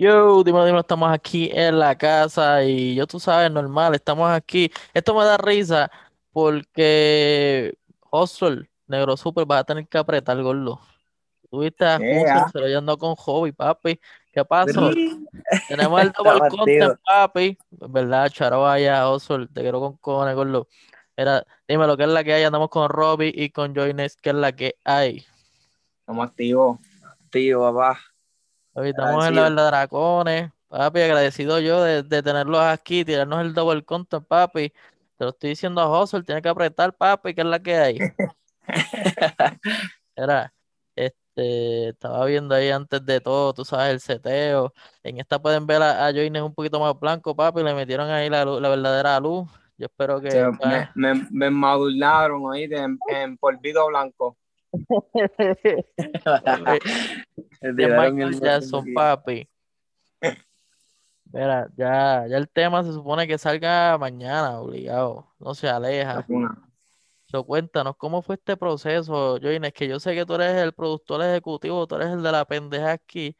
Yo, dímelo, dímelo, estamos aquí en la casa y yo, tú sabes, normal, estamos aquí. Esto me da risa porque Hustle, Negro Super, vas a tener que apretar, gordo. Tuviste a ¿Qué, Hustle, ah? se lo yendo con Hobby, papi. ¿Qué pasó? Tenemos el double content, papi. ¿Verdad? Charo vaya, Hustle, te quiero con cojones, gordo. Mira, dime lo que es la que hay. Andamos con Robbie y con Joynes, ¿qué es la que hay? Estamos activos. Tío, papá. Papi, estamos en la verdad dracones. Papi, agradecido yo de, de tenerlos aquí, tirarnos el double content, papi. Te lo estoy diciendo a Hustle, tiene que apretar, papi, que es la que hay. Era, este, estaba viendo ahí antes de todo, tú sabes, el seteo. En esta pueden ver a, a Joynes un poquito más blanco, papi, le metieron ahí la, la verdadera luz. Yo espero que. Me, me, me madularon oíste, en, en polvito blanco. De Michael Jackson, papi. Mira, ya, ya el tema se supone que salga mañana, obligado. No se aleja. So, cuéntanos, ¿cómo fue este proceso, Joines? Que yo sé que tú eres el productor ejecutivo, tú eres el de la pendeja aquí.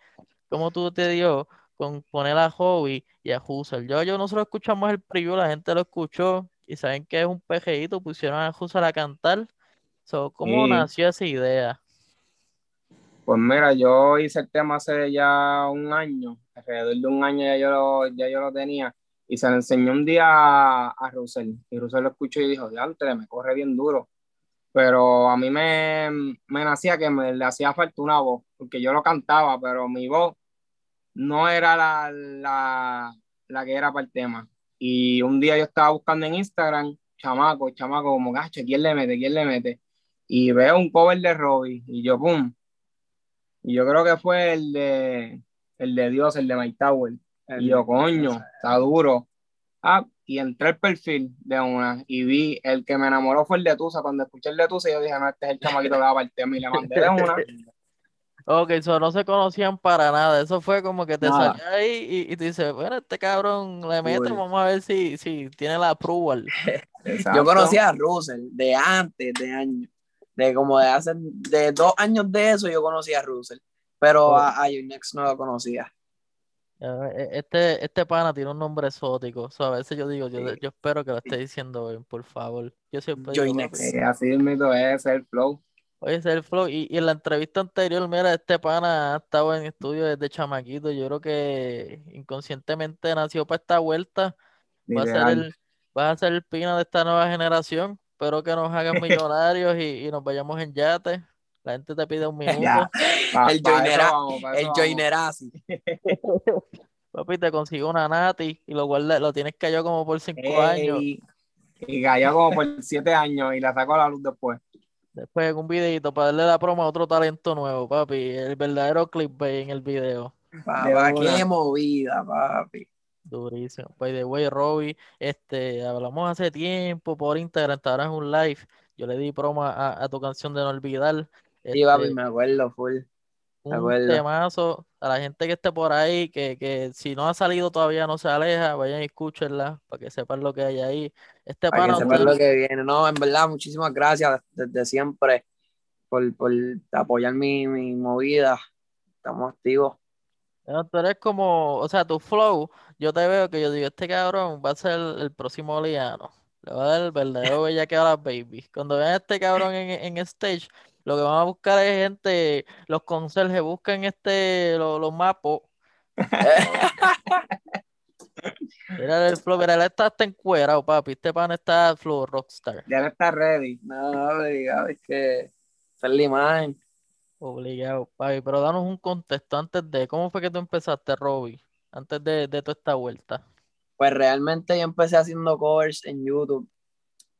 ¿Cómo tú te dio con poner a Hobby y a Husser? Yo, yo nosotros escuchamos el preview, la gente lo escuchó y saben que es un pejeíto, pusieron a Husser a cantar. So, ¿cómo Sí. nació esa idea? Pues mira, yo hice el tema hace ya un año, alrededor de un año ya yo lo, ya yo lo tenía, y se lo enseñé un día a, a Russell, y Russell lo escuchó y dijo, diantre, me corre bien duro, pero a mí me, me nacía que me le hacía falta una voz, porque yo lo cantaba, pero mi voz no era la, la, la que era para el tema, y un día yo estaba buscando en Instagram, chamaco, chamaco, como, gacho, ¿quién le mete? ¿quién le mete? Y veo un cover de Robbie, y yo, pum, y yo creo que fue el de, el de Dios, el de Mike Tower. Y yo, coño, está duro. Ah, y entré al perfil de una y vi el que me enamoró fue el de Tusa. Cuando escuché el de Tusa, yo dije, no, este es el chamaquito que va para el tema. Y le mandé de una. Ok, so no se conocían para nada. Eso fue como que te Nada. salió ahí y, y tú dices, bueno, este cabrón le mete, Uy. vamos a ver si, si tiene la approval. Yo conocía a Russell de antes, de años. De como de hace, de dos años de eso yo conocía a Russell. Pero Oh. a, a no lo conocía. E- Este, este pana tiene un nombre exótico. So, a veces yo digo, yo, Sí. yo espero que lo esté diciendo bien, por favor. Yo siempre Joy digo, Eh, así mismo es el flow. oye, es el flow. Y, y en la entrevista anterior, mira, este pana ha estado en estudio desde chamaquito. Yo creo que inconscientemente nació para esta vuelta. Va a ser el, vas a ser el pina de esta nueva generación. Espero que nos hagan millonarios y, y nos vayamos en yate. La gente te pide un minuto. Ya. Pa- El Joinera- El vamos. Joinerasi. Papi, te consigo una nati y lo guarda, lo tienes callado como por cinco años. Y cayó como por siete años y la sacó a la luz después. Después en un videito para darle la promo a otro talento nuevo, papi. El verdadero clickbait en el video. Papá, qué movida, papi. Durísimo. By the way, Robbie, este, hablamos hace tiempo por Instagram, estabas en un live. Yo le di promo a, a tu canción de No Olvidar. Sí, papi, Este, me acuerdo full. un acuerdo. temazo. A la gente que esté por ahí, que, que si no ha salido todavía no se aleja, vayan y escúchenla para que sepan lo que hay ahí. Este Para que sepan lo que viene. No, en verdad, muchísimas gracias desde siempre por, por apoyar mi, mi movida. Estamos activos. No, tú eres como, o sea, tu flow, yo te veo que yo digo, este cabrón va a ser el, próximo Liano. Le va a dar el verdadero bellaqueo a las babies. Cuando vean a este cabrón en, en stage, lo que van a buscar es gente, los conserjes buscan este, los, los mapos. Mira el flow, mira, él está hasta encuerado, papi. Este pan está flow rockstar. Ya él está ready. No, papi, es que esa es la imagen. Obligado. Pero danos un contexto antes de, ¿cómo fue que tú empezaste, Robbie? Antes de, de toda esta vuelta. Pues realmente yo empecé haciendo covers en YouTube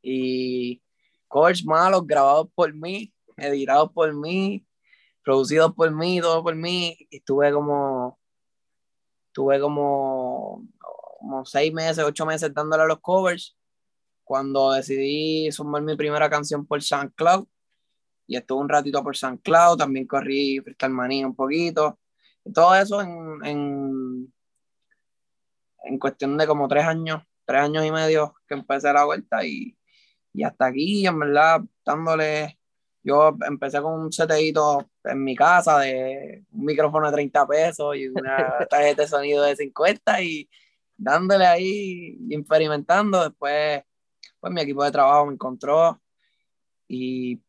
y covers malos grabados por mí, editados por mí, producidos por mí, todo por mí. Y estuve como, tuve como, como seis meses, ocho meses dándole a los covers. Cuando decidí sumar mi primera canción por SoundCloud y estuve un ratito por SoundCloud, también corrí Freestyle Manía un poquito. Y todo eso en, en, en cuestión de como tres años, tres años y medio que empecé la vuelta y, y hasta aquí, en verdad, dándole, yo empecé con un seteito en mi casa de un micrófono de 30 pesos y una tarjeta de sonido de 50 y dándole ahí experimentando. Después, pues mi equipo de trabajo me encontró y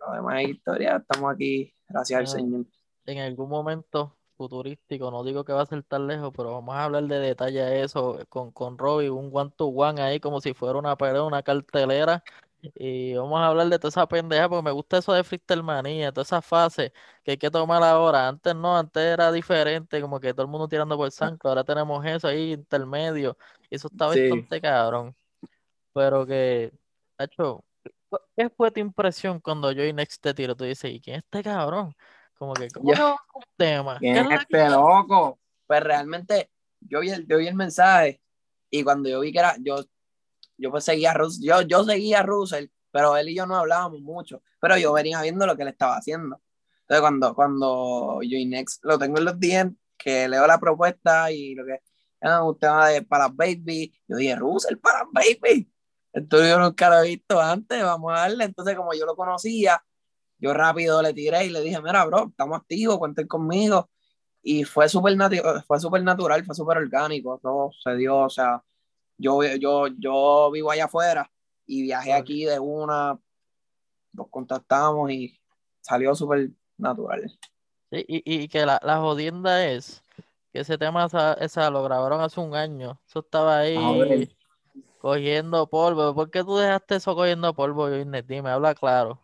lo demás es historia. Estamos aquí, gracias al Ah. Señor. En algún momento futurístico, no digo que va a ser tan lejos, pero vamos a hablar de detalle de eso con, con Robbie, un one to one ahí como si fuera una pelea, una cartelera. Y vamos a hablar de toda esa pendeja, porque me gusta eso de freestyle manía, toda esa fase que hay que tomar ahora. Antes no, antes era diferente, como que todo el mundo tirando por Sanco, ahora tenemos eso ahí intermedio, y eso está Sí. bastante cabrón. Pero que, Nacho, ¿qué fue tu impresión cuando yo y Next te tiro? Tú dices, ¿y quién es este cabrón? Como que, ¿cómo con un tema? ¿Quién ¿Qué es que este loco? Pues realmente yo vi el, yo vi el mensaje y cuando yo vi que era, yo, yo pues seguía a Russell, yo, yo seguía a Russell, pero él y yo no hablábamos mucho, pero yo venía viendo lo que él estaba haciendo. Entonces cuando, cuando yo y Next lo tengo en los DM, que leo la propuesta y lo que ah, un tema de para baby, yo dije, Russell para baby. Esto yo nunca lo he visto antes, vamos a darle. Entonces como yo lo conocía, yo rápido le tiré y le dije, mira, bro, estamos activos, cuenten conmigo y fue súper fue súper natural, fue súper orgánico, todo se dio, o sea, yo, yo, yo vivo allá afuera y viajé aquí de una, nos contactamos y salió súper natural. Sí, y, y que la, la jodienda es que ese tema esa, esa lo grabaron hace un año. Eso estaba A ver. ahí cogiendo polvo. ¿Por qué tú dejaste eso cogiendo polvo, Joiner? Dime, habla claro.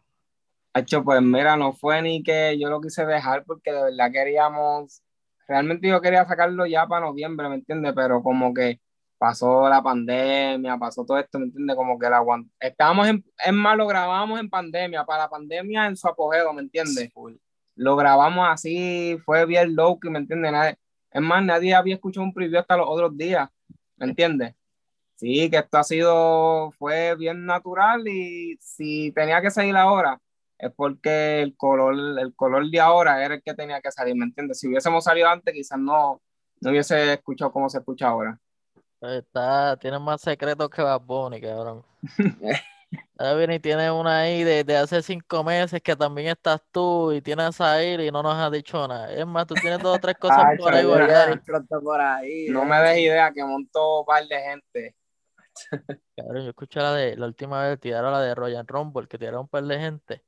Hacho, pues mira, no fue ni que yo lo quise dejar porque de verdad queríamos, realmente yo quería sacarlo ya para noviembre, ¿me entiendes? Pero como que pasó la pandemia, pasó todo esto, ¿me entiendes? Como que la aguant... Estábamos en, es más, lo grabamos en pandemia, para la pandemia en su apogeo, ¿me entiendes? Lo grabamos así, fue bien low, ¿me entiendes? Nadie- es más, nadie había escuchado un preview hasta los otros días, ¿me entiendes? Sí, que esto ha sido, fue bien natural y si tenía que salir ahora, es porque el color, el color de ahora era el que tenía que salir, ¿me entiendes? Si hubiésemos salido antes, quizás no, no hubiese escuchado como se escucha ahora. Está, tiene más secretos que Bad Bunny, cabrón. Ahora viene y tiene una ahí de, de hace cinco meses que también estás tú y tienes a ir y no nos has dicho nada. Es más, tú tienes dos o tres cosas Ay, por ahí por ahí. No me des idea que montó un par de gente. Yo escuché la de la última vez tiraron la de Royal Rumble, que tiraron un par de gente.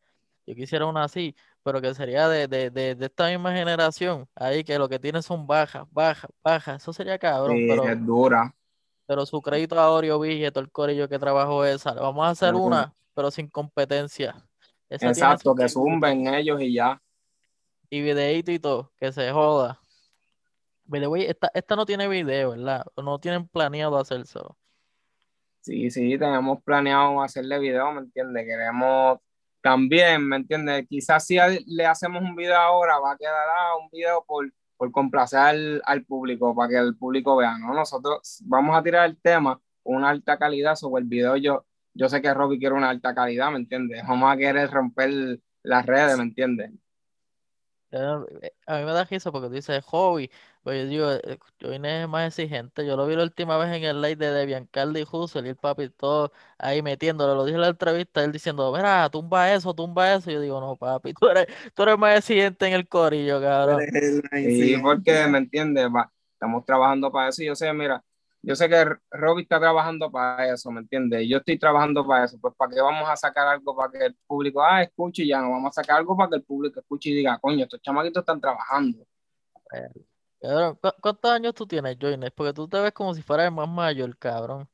Yo quisiera una así, pero que sería de, de, de, de esta misma generación. Ahí que lo que tiene son bajas, bajas, bajas. Eso sería cabrón, Sí, pero, es dura. pero su crédito a Oreo Villa, todo el corillo que trabajó esa. Vamos a hacer una, pero sin competencia. Esa Exacto, que zumben ellos y ya. y videíto y todo, que se joda. Esta, esta no tiene video, ¿verdad? No tienen planeado hacérselo. Sí, sí, tenemos planeado hacerle video, ¿me entiendes? Queremos también, ¿me entiendes? Quizás si le hacemos un video ahora, va a quedar ah, un video por, por complacer al, al público, para que el público vea, ¿no? Nosotros vamos a tirar el tema una alta calidad sobre el video. Yo, yo sé que Robbie quiere una alta calidad, ¿me entiendes? Vamos a querer romper las redes, ¿me entiendes? Eh, A mí me da risa porque tú dices hobby, pues yo digo, eh, yo vine más exigente. Yo lo vi la última vez en el live de Debian Carly y Hustle y el papi todo ahí metiéndolo. Lo dije en la entrevista, él diciendo, mira, tumba eso, tumba eso. Yo digo, no, papi, tú eres, tú eres más exigente en el corillo, cabrón. Sí, porque, ¿me entiendes? Estamos trabajando para eso y yo sé, mira, yo sé que Robbie está trabajando para eso, ¿me entiendes? Yo estoy trabajando para eso, pues ¿para qué vamos a sacar algo para que el público, ah, escuche y ya no, vamos a sacar algo para que el público escuche y diga, coño, estos chamaquitos están trabajando. Cabrón, ¿cu- ¿cuántos años tú tienes, Joiner? Porque tú te ves como si fueras el más mayor, cabrón.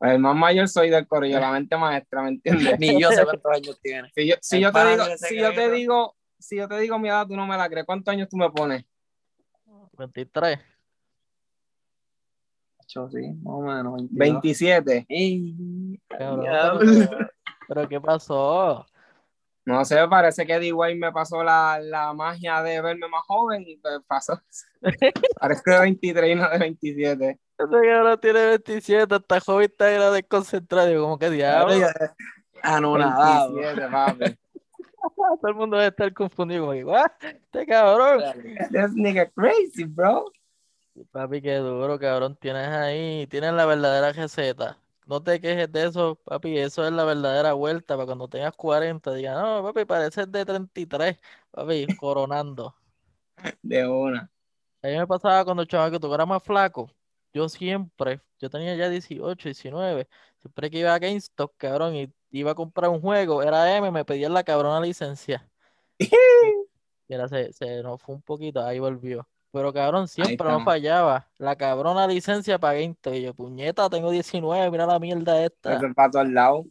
El más mayor soy del corillo, la mente maestra, ¿me entiendes? Ni yo sé cuántos años tiene. Si yo, si El yo te padre digo, si yo te digo, si yo te digo mi edad, tú no me la crees, ¿cuántos años tú me pones? 23. Yo sí, más o menos. 22. 27. Ey, Cabrón, diablo. pero ¿qué pasó? No sé, parece que D-Way me pasó la, la magia de verme más joven y pues pasó. Parece de 23 y no de 27. Ese cabrón tiene 27, está joven, está era desconcentrado. Como que diablo. Anonadado. 27, papi. Todo el mundo debe estar confundido. Como que, "What? Este cabrón. This nigga crazy, bro. Papi, qué duro, cabrón. Tienes ahí, tienes la verdadera receta. No te quejes de eso, papi, eso es la verdadera vuelta para cuando tengas 40, digan, no, papi, pareces de 33, papi, coronando. De una. A mí me pasaba cuando chaval que tú eras más flaco, yo siempre, yo tenía ya 18, 19, siempre que iba a GameStop, cabrón, y iba a comprar un juego, era M, me pedían la cabrona licencia. Mira, se, se nos fue un poquito, ahí volvió. Pero cabrón, siempre no fallaba. La cabrona licencia para GameStop. Y yo, puñeta, tengo 19, mira la mierda esta. Es para todos lados.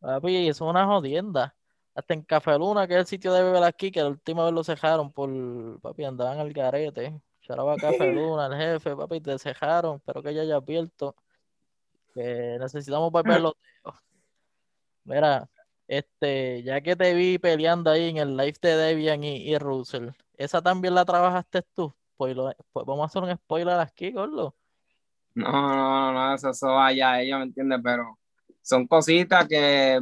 Papi, eso es una jodienda. Hasta en Café Luna, que es el sitio de beber aquí, que la última vez lo cejaron por, papi, andaban al garete. Charaba Café Luna, el jefe, papi, te cejaron, espero que ya haya abierto. Que necesitamos beber los. Mira, este, ya que te vi peleando ahí en el live de Debian y, y Russell, ¿esa también la trabajaste tú? Pues, pues vamos a hacer un spoiler aquí, gordo. No, no, no, eso, eso vaya ellos, ¿me entiendes? Pero son cositas que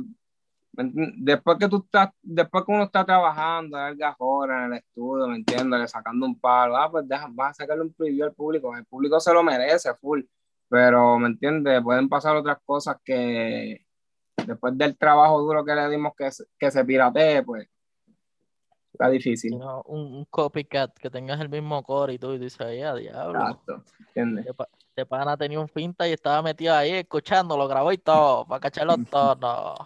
después que tú estás, después que uno está trabajando, largas horas en el estudio, ¿me entiendes? Sacando un palo, ah, pues deja, vas a sacarle un preview al público, el público se lo merece, full, pero, ¿me entiendes? Pueden pasar otras cosas que después del trabajo duro que le dimos que, que se piratee, pues, está difícil. No, un, un copycat, que tengas el mismo core y tú, y dices, ahí, a diablo. Exacto, ¿entiendes? Este este pana tenía un finta y estaba metido ahí escuchando, lo grabó y todo, para cacharlo todo.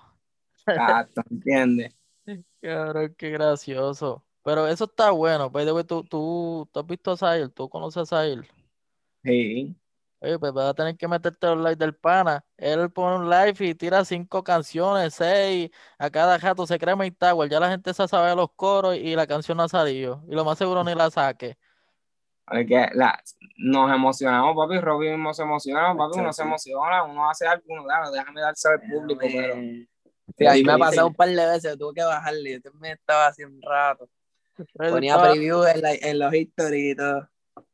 Exacto, ¿entiendes? Cabrón, qué gracioso. Pero eso está bueno, by the way, tú, tú, tú has visto a Sahil, tú conoces a Sahil. Sí, Oye, pues vas a tener que meterte los live del pana. Él pone un live y tira cinco canciones, seis, a cada rato se crema y Tower. Ya la gente se sabe los coros y la canción no ha salido. Y lo más seguro ni la saque. porque la, nos emocionamos, papi, Robin mismo se emociona, papi, uno se emociona, uno hace algo, uno, "Dale, déjame dárselo al público, pero... Sí, a mí me ha pasado un par de veces, tuve que bajarle. Yo también estaba hace un rato. Ponía preview en, la- en los historias y todo.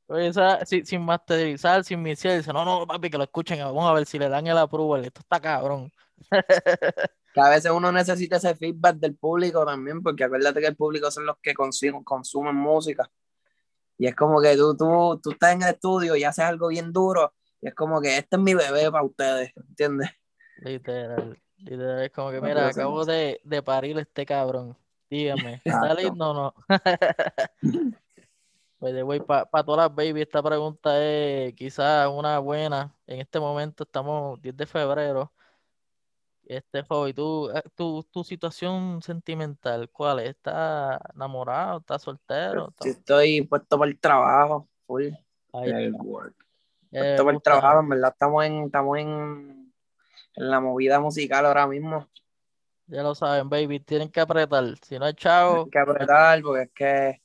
Esa- sin, sin masterizar, sin mixar, dice, no, no, papi, que lo escuchen, vamos a ver si le dan el approval, esto está cabrón. Que a veces uno necesita ese feedback del público también, porque acuérdate que el público son los que consumen, consumen música. Y es como que tú, tú, tú estás en el estudio y haces algo bien duro, y es como que este es mi bebé para ustedes, ¿entiendes? Literal, literal, es como que, mira, acabo de, de parir este cabrón, dígame, ¿está lindo o no? Pues para todas las baby, esta pregunta es quizás una buena. En este momento estamos 10 de febrero. Este joven, tú, eh, tu, tu situación sentimental, ¿cuál es? ¿Estás enamorado? ¿Estás soltero? Si estoy puesto para el trabajo, full. Ahí El está. Word. Eh, Puesto para el gusta- trabajo, en verdad estamos en, estamos en, en la movida musical ahora mismo. Ya lo saben, baby, tienen que apretar. Si no es chavo, Hay que apretar porque es que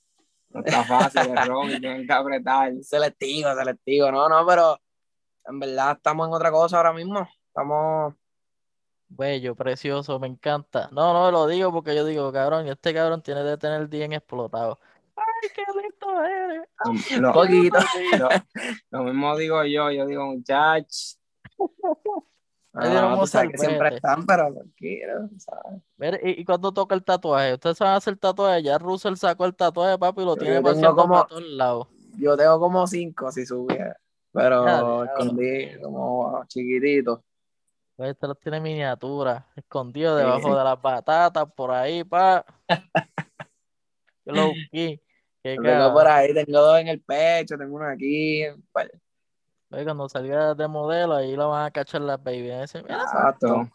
No está fácil, el Robin, tienen que apretar. selectivo, selectivo, no, no, pero en verdad estamos en otra cosa ahora mismo. Estamos, bello, precioso, me encanta. No, no, lo digo porque yo digo, cabrón, este cabrón tiene de tener el día en explotado. Ay, qué lindo eres. Lo, poquito. lo- lo mismo digo yo, yo digo, muchachos, Sabes que siempre están, pero tranquilo, ¿sabes? Mire, y, y cuando toca el tatuaje, ustedes a hacer tatuaje, ya Russell sacó el tatuaje, papi, y lo Yo tiene tengo paseando como- para todos lados. Yo tengo como cinco si subiera, pero diablo. escondí como chiquitito. Pues este los tiene miniatura, escondido Sí. debajo de las batatas, por ahí, pa. Yo lo busqué. Tengo por ahí, tengo dos en el pecho, tengo uno aquí. Oye, Cuando salga de modelo, ahí lo van a cachar las baby. Mira, exacto.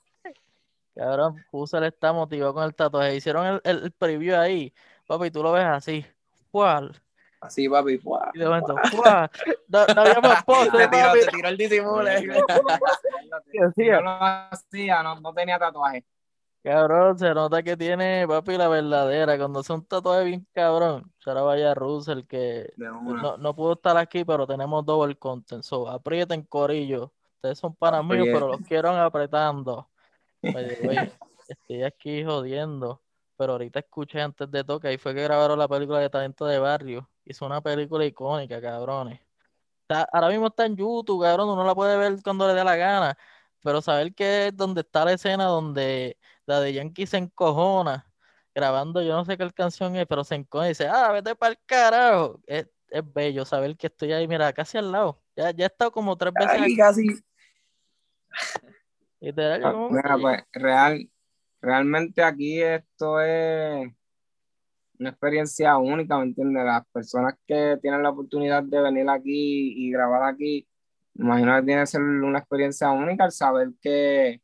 cabrón, Russell está motivado con el tatuaje. Hicieron el, el, el preview ahí, papi, tú lo ves así. ¿Cuál? Así, papi. ¡fua! Y de momento. No, no había más pose, Te tiró, papi. te tiró el disimule. Si yo lo hacía, no, no tenía tatuaje. Cabrón, se nota que tiene, papi, la verdadera. Cuando hace un tatuaje bien cabrón, ahora vaya Russell, que no, no pudo estar aquí, pero tenemos double content. So, aprieten, corillo. Ustedes son míos, Aprieten. pero los quiero apretando. Oye, estoy aquí jodiendo. Pero ahorita escuché antes de todo que ahí fue que grabaron la película de Talento de Barrio. Hizo una película icónica, cabrones. Está- ahora mismo está en YouTube, cabrón, uno la puede ver cuando le dé la gana. Pero saber que es donde está la escena donde la de Yankee se encojona, grabando, yo no sé qué canción es, pero se encojona y dice, ah, vete para el carajo. Es, es bello saber que estoy ahí, mira, casi al lado. Ya, ya he estado como tres veces Aquí aquí. casi. Literal, yo Ah, como Mira, que- pues, real, realmente aquí esto es una experiencia única, ¿me entiendes? Las personas que tienen la oportunidad de venir aquí y grabar aquí, me imagino que tiene que ser una experiencia única al saber que,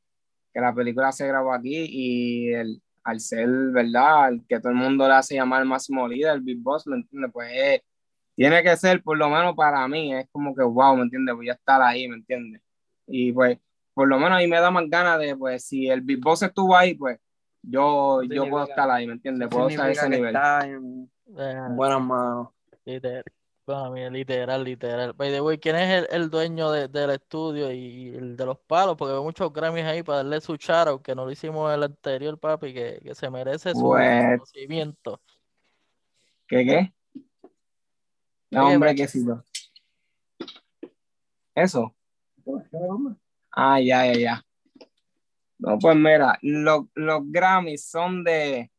que la película se grabó aquí y el, al ser, ¿verdad? Al que todo el mundo le hace llamar el máximo líder, el Big Boss, ¿me entiendes? Pues eh, tiene que ser, por lo menos para mí, es como que, wow, ¿me entiendes? Voy a estar ahí, ¿me entiendes? Y pues, por lo menos a mí me da más ganas de, pues, si el Big Boss estuvo ahí, pues, yo, yo puedo estar ahí, ¿me entiendes? Puedo estar a ese nivel. está en buenas manos. Literal, para mí, literal, literal. By the way, ¿quién es el, el dueño de- del estudio y el de los palos? Porque veo muchos Grammys ahí para darle su shout que no lo hicimos el anterior, papi, que, que se merece su Pues- reconocimiento. ¿Qué, qué? No, hombre, pues- qué sí. ¿Eso? Ah, ya, ya, ya. No, pues mira, lo- los Grammys son de,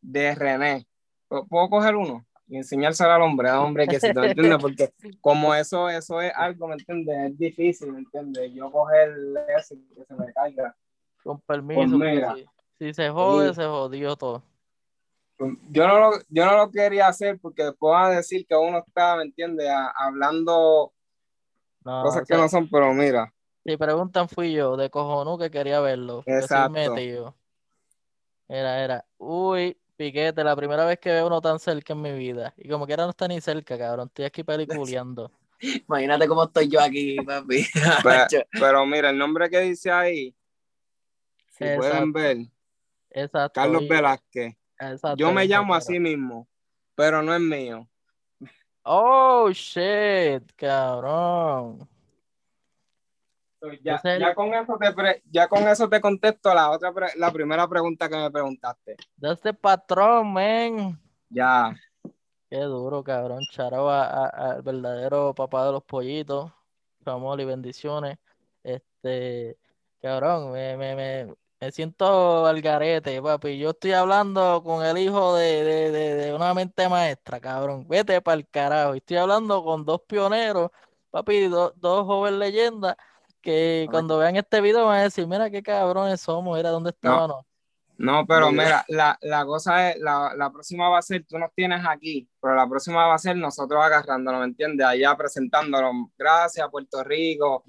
de René. ¿Pu- ¿Puedo coger uno? Y enseñárselo al hombre, al hombre que si te entiendes, porque como eso, eso es algo, ¿me entiendes? Es difícil, ¿me entiendes? Yo coger eso y que se me caiga. Con permiso, porque Pues mira. si, si se jode, Sí. se jodió todo. Yo no, lo, yo no lo quería hacer porque después van a decir que uno está, ¿me entiendes? Hablando No, cosas o que no son, pero mira. Si preguntan, fui yo, de cojonú que quería verlo. soy Exacto. metido. Era, era. Uy, piquete, la primera vez que veo uno tan cerca en mi vida. Y como quiera no está ni cerca, cabrón. Estoy aquí peliculeando. Imagínate cómo estoy yo aquí, papi. Pero, pero mira, el nombre que dice ahí, si Exacto. pueden ver, Exacto. Carlos y- Velázquez. exacto, Yo me llamo así mismo, pero no es mío. Oh, shit, cabrón. Ya, con eso te pre- ya con eso te contesto la otra pre- la primera pregunta que me preguntaste. De este patrón, men. Ya, Qué duro, cabrón. A- al verdadero papá de los pollitos. Amor y bendiciones. Este, cabrón, me, me, me, me siento al garete, papi. Yo estoy hablando con el hijo de, de, de, de una mente maestra, cabrón. Vete para el carajo. Estoy hablando con dos pioneros, papi, do- dos jóvenes leyendas que cuando vean este video van a decir, mira qué cabrones somos, era dónde estábamos. no, pero Muy bien. mira, la, la cosa es, la, la próxima va a ser, tú nos tienes aquí, pero la próxima va a ser nosotros agarrándonos, ¿me entiendes? Allá presentándonos, gracias Puerto Rico.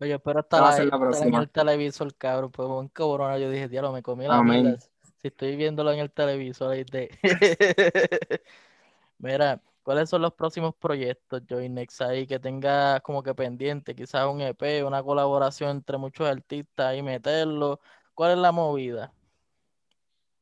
Oye, espero estar, ahí, la en el televisor, cabrón. Pues buen cabrón. Yo dije, diablo, me comí la mierda. Si estoy viéndolo en el televisor, ahí de. Mira, ¿cuáles son los próximos proyectos, Joy Next, ahí que tengas como que pendiente? Quizás un EP, una colaboración entre muchos artistas ahí meterlo. ¿Cuál es la movida?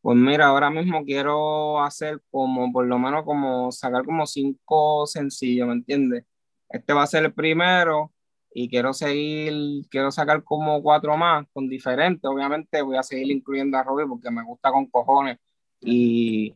Pues mira, ahora mismo quiero hacer como, por lo menos como sacar como cinco sencillos, ¿me entiendes? Este va a ser el primero y quiero seguir, quiero sacar como cuatro más con diferentes. Obviamente voy a seguir incluyendo a Robbie porque me gusta con cojones y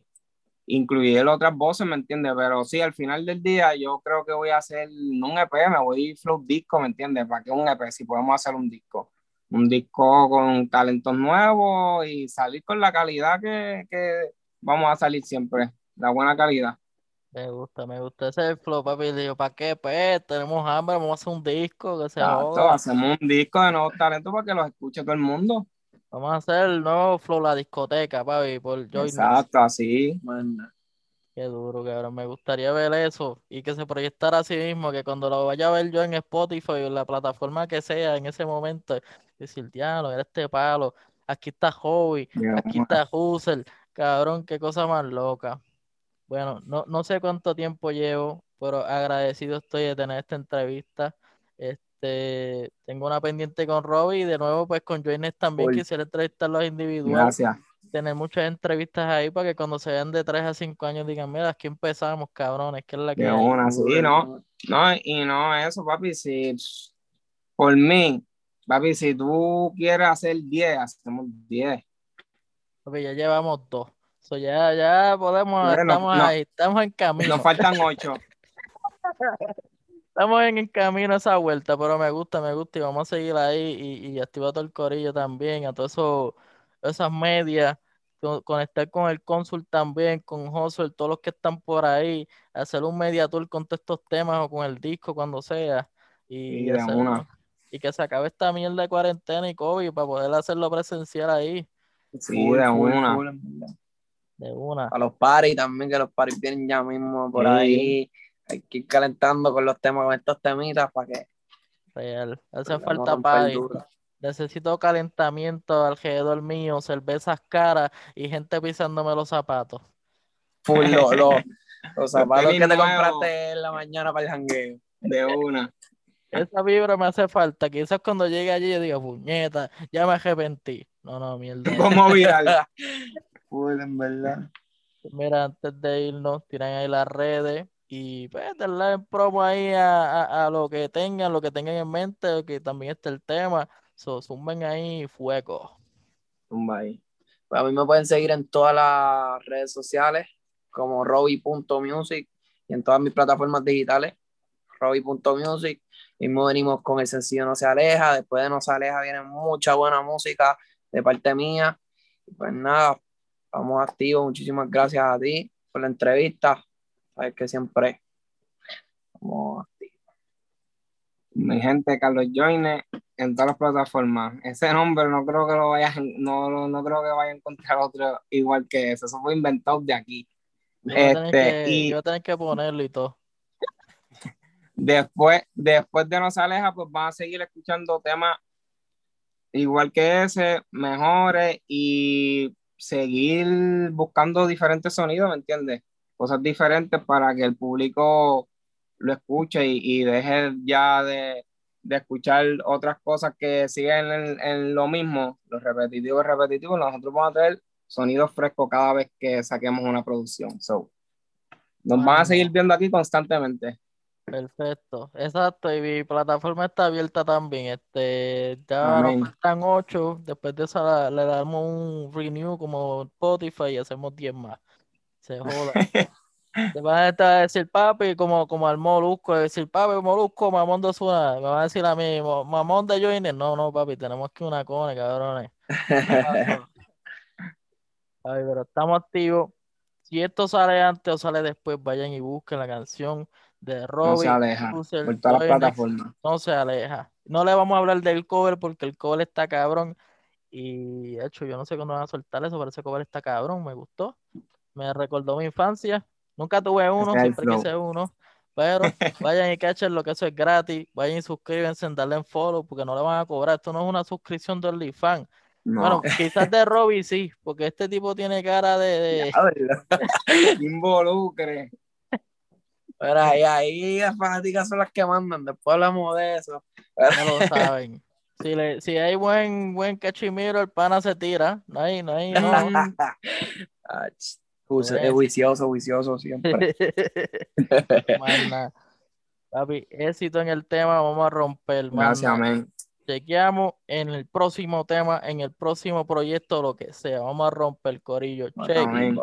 incluir otras voces, ¿me entiendes? Pero sí, al final del día yo creo que voy a hacer no un EP, me voy flow disco, ¿me entiendes? ¿Para qué un EP si podemos hacer un disco? un disco con talentos nuevos y salir con la calidad que, que vamos a salir siempre, la buena calidad. Me gusta, me gusta. Ese es el flow, papi. Le digo, ¿para qué? Pues tenemos hambre, vamos a hacer un disco que se Exacto, hacemos un disco de nuevos talentos para que los escuche todo el mundo. Vamos a hacer el nuevo flow, la discoteca, papi, por Joy. Exacto, así. Manda. Qué duro, cabrón. Me gustaría ver eso y que se proyectara así mismo, que cuando lo vaya a ver yo en Spotify o en la plataforma que sea en ese momento, decir, diablo, era este palo, aquí está Hobby, aquí está Husser, cabrón, qué cosa más loca. Bueno, no, no sé cuánto tiempo llevo, pero agradecido estoy de tener esta entrevista. Este, tengo una pendiente con Robbie y de nuevo pues con Joines también Cool. quisiera entrevistarlos individual Gracias. tener muchas entrevistas ahí para que cuando se vean de 3 a 5 años digan, mira, aquí empezamos, cabrones, que es la que De hay. una, sí, ¿no? No, y no eso, papi, si por mí, papi, si tú quieres hacer 10, hacemos 10. Papi, ya llevamos dos. So, ya, ya podemos, Bueno, estamos no. ahí, estamos en camino. Nos faltan 8. Estamos en, en camino a esa vuelta, pero me gusta, me gusta y vamos a seguir ahí y, y activar todo el corillo también, a todas esos, esas medias, co- conectar con el cónsul también, con Hustle, todos los que están por ahí, hacer un media tour con todos estos temas o con el disco cuando sea y Y una. y que se acabe esta mierda de cuarentena y COVID para poder hacerlo presencial ahí, Sí, de una. de. A los paris también, que los paris vienen ya mismo por Sí. ahí. Hay que ir calentando con los temas, con estos temitas para que Real. Hace falta duro. Necesito calentamiento alrededor mío, cervezas caras y gente pisándome los zapatos. Full, lo- lo- los zapatos que te compraste en la mañana para el jangueo. De una. Esa vibra me hace falta. Quizás cuando llegue allí yo diga, puñeta, ya me arrepentí. No, no, mierda. Como viral. Full, en verdad. Mira, antes de irnos, tiran ahí las redes y pues darle promo ahí a, a- a lo que tengan, lo que tengan en mente, que también está el tema. So, zumben ahí fuego. Tumba ahí. Pues a mí me pueden seguir en todas las redes sociales como robbie.music y en todas mis plataformas digitales, robbie.music. Mismo venimos con el sencillo No se aleja, después de No se aleja viene mucha buena música de parte mía. Pues nada, vamos activos. Muchísimas gracias a ti por la entrevista. Sabes que siempre activos. Mi gente, Carlos Joyne, en todas las plataformas. Ese nombre no creo que lo vayas, no, no, no creo que vaya a encontrar otro igual que ese. Eso fue inventado de aquí. Yo voy Este, que, y- yo tener que ponerlo y todo. Después, después de No se aleja, pues van a seguir escuchando temas igual que ese, mejores y seguir buscando diferentes sonidos, ¿me entiendes? Cosas diferentes para que el público lo escuche y, y deje ya de, de escuchar otras cosas que siguen en, en lo mismo, lo repetitivo y repetitivo. Nosotros vamos a tener sonidos frescos cada vez que saquemos una producción. So, nos van a seguir viendo aquí constantemente. Perfecto, exacto. Y mi plataforma está abierta también. Este, ya Amén. nos faltan ocho. Después de esa le damos un renew como Spotify y hacemos 10 más. Se joda. Te van a estar a decir papi, como, como al Molusco, decir papi, Molusco, mamón de Osuna. Me van a decir a mí, "Mo- mamón de Joiner. No, no, papi, tenemos que una cone, cabrones. Ay, pero estamos activos. Si esto sale antes o sale después, vayan y busquen la canción de No se aleja por todas las plataformas. No se aleja. No le vamos a hablar del cover porque el cover está cabrón. Y de hecho, yo no sé cuándo van a soltar eso, pero ese cover está cabrón, me gustó. Me recordó mi infancia. Nunca tuve uno, siempre flow. quise uno. Pero vayan y cachen lo que eso es gratis. Vayan y suscríbanse, darle en follow porque no le van a cobrar. Esto no es una suscripción de OnlyFans. No, Bueno, quizás de Robbie sí, porque este tipo tiene cara de, de- involucre. Pero ahí, ahí las fanáticas son las que mandan. Después hablamos de eso. ya lo saben. Si, le, si hay buen, buen cachimiro, el pana se tira. No hay, no hay, no. Juicio- es juicioso, juicioso siempre. Más nada. Papi, éxito en el tema, vamos a romper, Gracias, amén. Chequeamos en el próximo tema, en el próximo proyecto, lo que sea. Vamos a romper, corillo. Check. Amén.